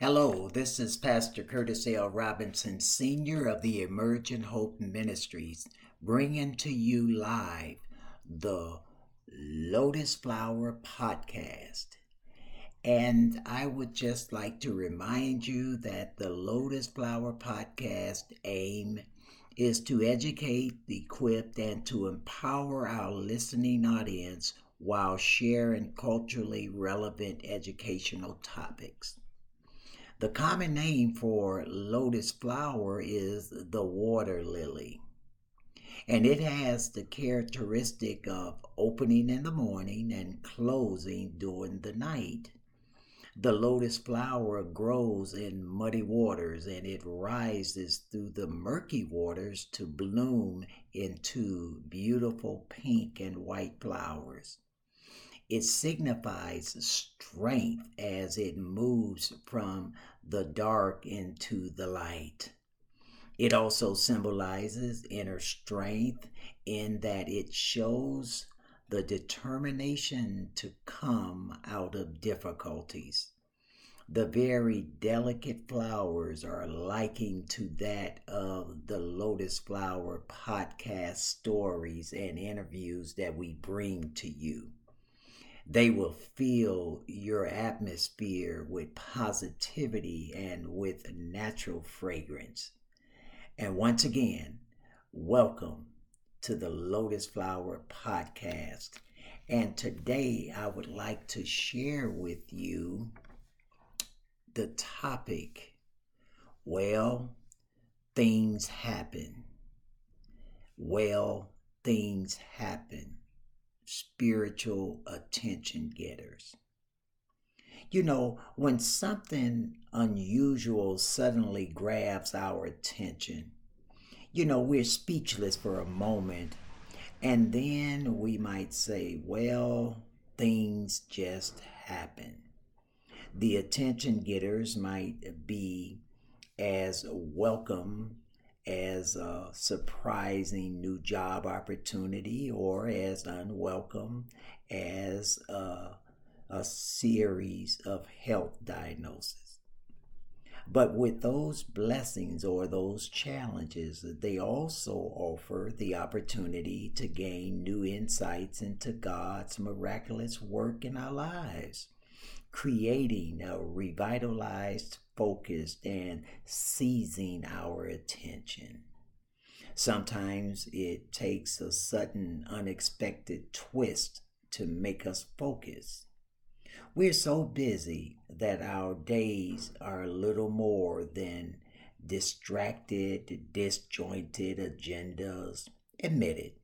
Hello, this is Pastor Curtis L. Robinson, Senior of the Emergent Hope Ministries, bringing to you live the Lotus Flower Podcast. And I would just like to remind you that the Lotus Flower Podcast aim is to educate, equip, and to empower our listening audience while sharing culturally relevant educational topics. The common name for lotus flower is the water lily. And it has the characteristic of opening in the morning and closing during the night. The lotus flower grows in muddy waters and it rises through the murky waters to bloom into beautiful pink and white flowers. It signifies strength as it moves from the dark into the light. It also symbolizes inner strength in that it shows the determination to come out of difficulties. The very delicate flowers are likened to that of the Lotus Flower podcast stories and interviews that we bring to you. They will fill your atmosphere with positivity and with natural fragrance. And once again, welcome to the Lotus Flower Podcast. And today I would like to share with you the topic well, things happen. Well, things happen spiritual attention getters. You know, when something unusual suddenly grabs our attention, you know, we're speechless for a moment, and then we might say, well, things just happen. The attention getters might be as welcome as a surprising new job opportunity or as unwelcome as a, a series of health diagnoses. But with those blessings or those challenges, they also offer the opportunity to gain new insights into God's miraculous work in our lives, creating a revitalized focused and seizing our attention. Sometimes it takes a sudden, unexpected twist to make us focus. We're so busy that our days are little more than distracted, disjointed agendas. Admit it.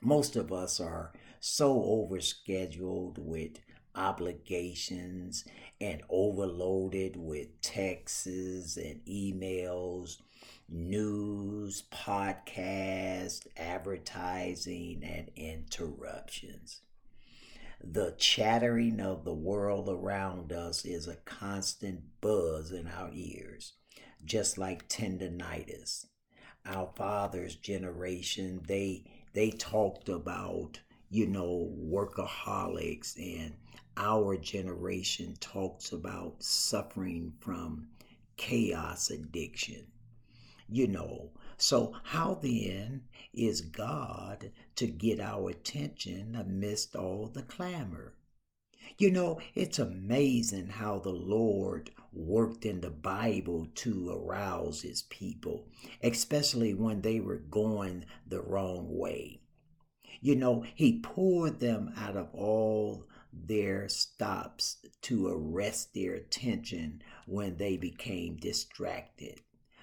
Most of us are so overscheduled with obligations and overloaded with texts and emails, news, podcasts, advertising, and interruptions. The chattering of the world around us is a constant buzz in our ears, just like tendonitis. Our father's generation, they they talked about, you know, workaholics and our generation talks about suffering from chaos addiction. You know, so how then is God to get our attention amidst all the clamor? You know, it's amazing how the Lord worked in the Bible to arouse his people, especially when they were going the wrong way. You know, he poured them out of all their stops to arrest their attention when they became distracted,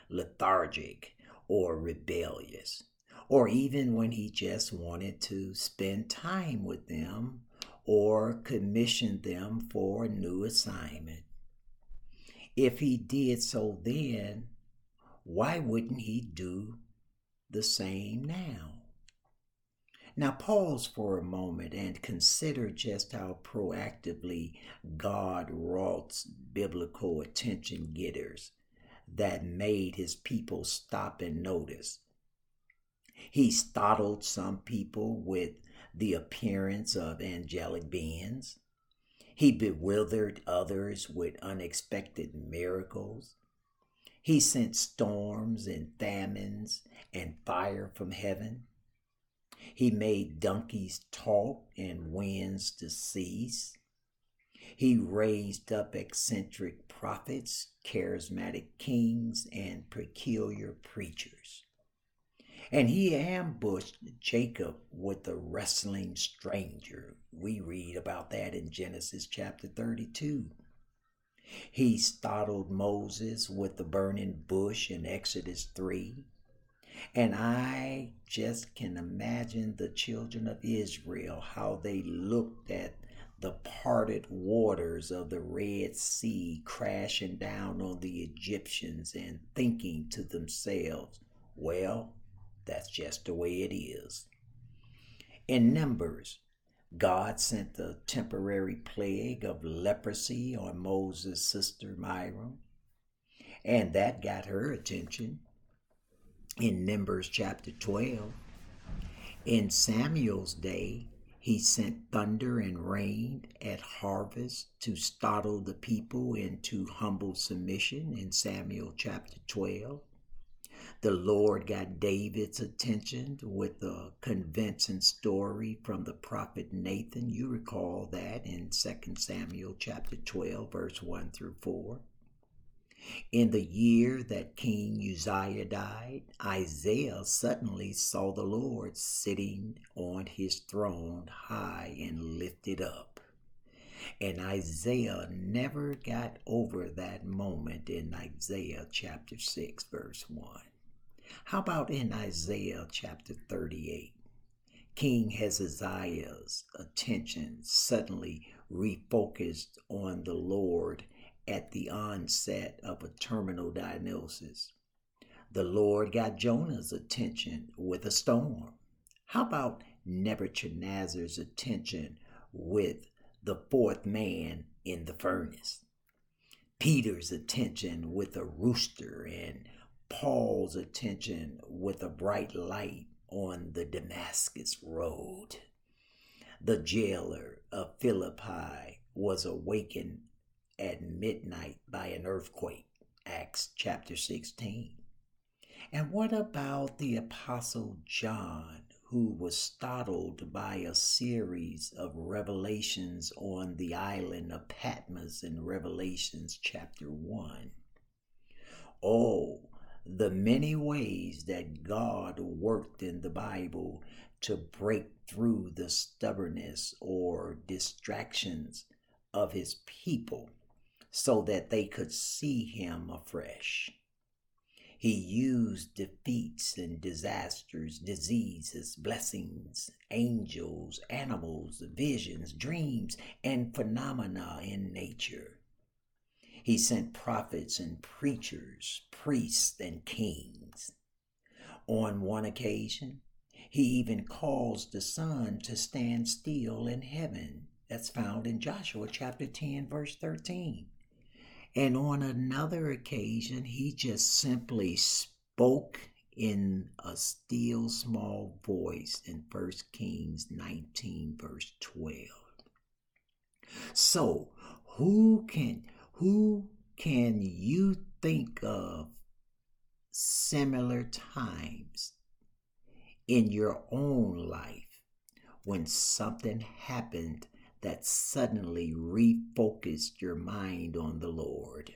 lethargic, or rebellious, or even when he just wanted to spend time with them or commission them for a new assignment. If he did so then, why wouldn't he do the same now? Now, pause for a moment and consider just how proactively God wrought biblical attention getters that made his people stop and notice. He startled some people with the appearance of angelic beings. He bewildered others with unexpected miracles. He sent storms and famines and fire from heaven. He made donkeys talk and winds to cease. He raised up eccentric prophets, charismatic kings, and peculiar preachers. And he ambushed Jacob with a wrestling stranger. We read about that in Genesis chapter 32. He startled Moses with the burning bush in Exodus 3. And I just can imagine the children of Israel, how they looked at the parted waters of the Red Sea crashing down on the Egyptians and thinking to themselves, well, that's just the way it is. In Numbers, God sent the temporary plague of leprosy on Moses' sister Miriam, and that got her attention. In Numbers chapter 12, in Samuel's day, he sent thunder and rain at harvest to startle the people into humble submission in Samuel chapter 12. The Lord got David's attention with a convincing story from the prophet Nathan. You recall that in 2 Samuel chapter 12, verse 1 through 4. In the year that King Uzziah died, Isaiah suddenly saw the Lord sitting on his throne high and lifted up. And Isaiah never got over that moment in Isaiah chapter 6, verse 1. How about in Isaiah chapter 38? King Hezekiah's attention suddenly refocused on the Lord at the onset of a terminal diagnosis. The Lord got Jonah's attention with a storm. How about Nebuchadnezzar's attention with the fourth man in the furnace? Peter's attention with a rooster and Paul's attention with a bright light on the Damascus road. The jailer of Philippi was awakened at midnight by an earthquake. Acts chapter 16. And what about the Apostle John, who was startled by a series of revelations on the island of Patmos in Revelations chapter 1? Oh, the many ways that God worked in the Bible to break through the stubbornness or distractions of his people so that they could see him afresh. He used defeats and disasters, diseases, blessings, angels, animals, visions, dreams, and phenomena in nature he sent prophets and preachers, priests and kings. On one occasion, he even caused the sun to stand still in heaven. That's found in Joshua chapter 10, verse 13. And on another occasion, he just simply spoke in a still small voice in 1 Kings 19, verse 12. So, who can who can you think of similar times in your own life when something happened that suddenly refocused your mind on the Lord?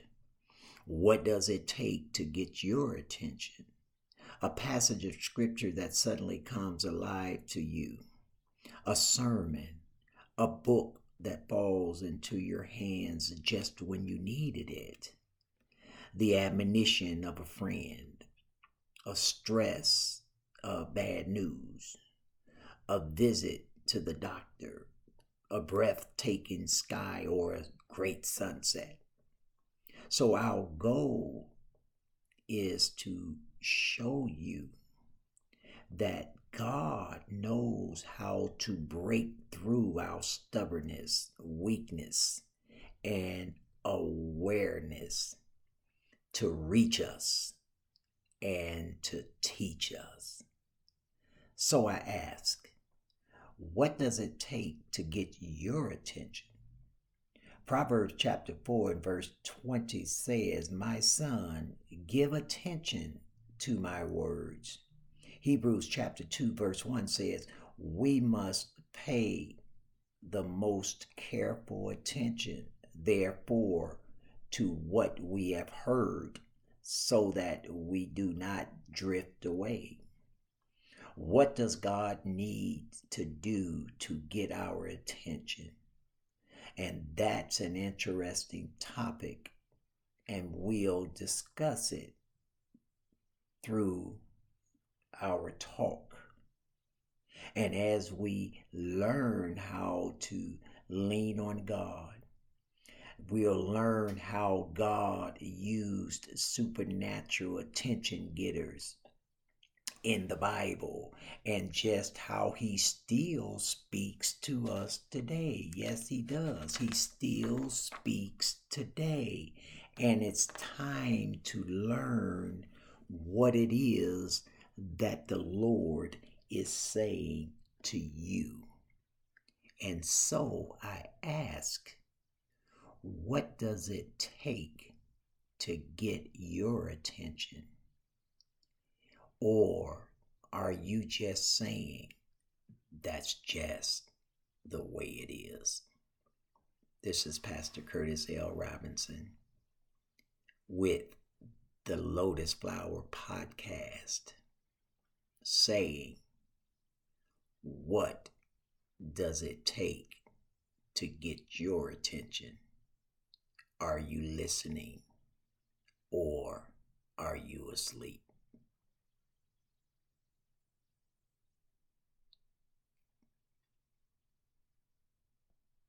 What does it take to get your attention? A passage of scripture that suddenly comes alive to you, a sermon, a book that falls into your hands just when you needed it. The admonition of a friend, a stress of bad news, a visit to the doctor, a breathtaking sky, or a great sunset. So, our goal is to show you that God knows how to break through our stubbornness, weakness, and awareness to reach us and to teach us. So I ask, what does it take to get your attention? Proverbs chapter 4 and verse 20 says, My son, give attention to my words. Hebrews chapter 2 verse 1 says, We must pay the most careful attention, therefore, to what we have heard, so that we do not drift away. What does God need to do to get our attention? And that's an interesting topic, and we'll discuss it through our talk. And as we learn how to lean on God, we'll learn how God used supernatural attention getters in the Bible and just how he still speaks to us today. Yes, he does. He still speaks today. And it's time to learn what it is that the Lord is saying to you. And so I ask, what does it take to get your attention? Or are you just saying that's just the way it is? This is Pastor Curtis L. Robinson with the Lotus Flower Podcast saying, What does it take to get your attention? Are you listening or are you asleep?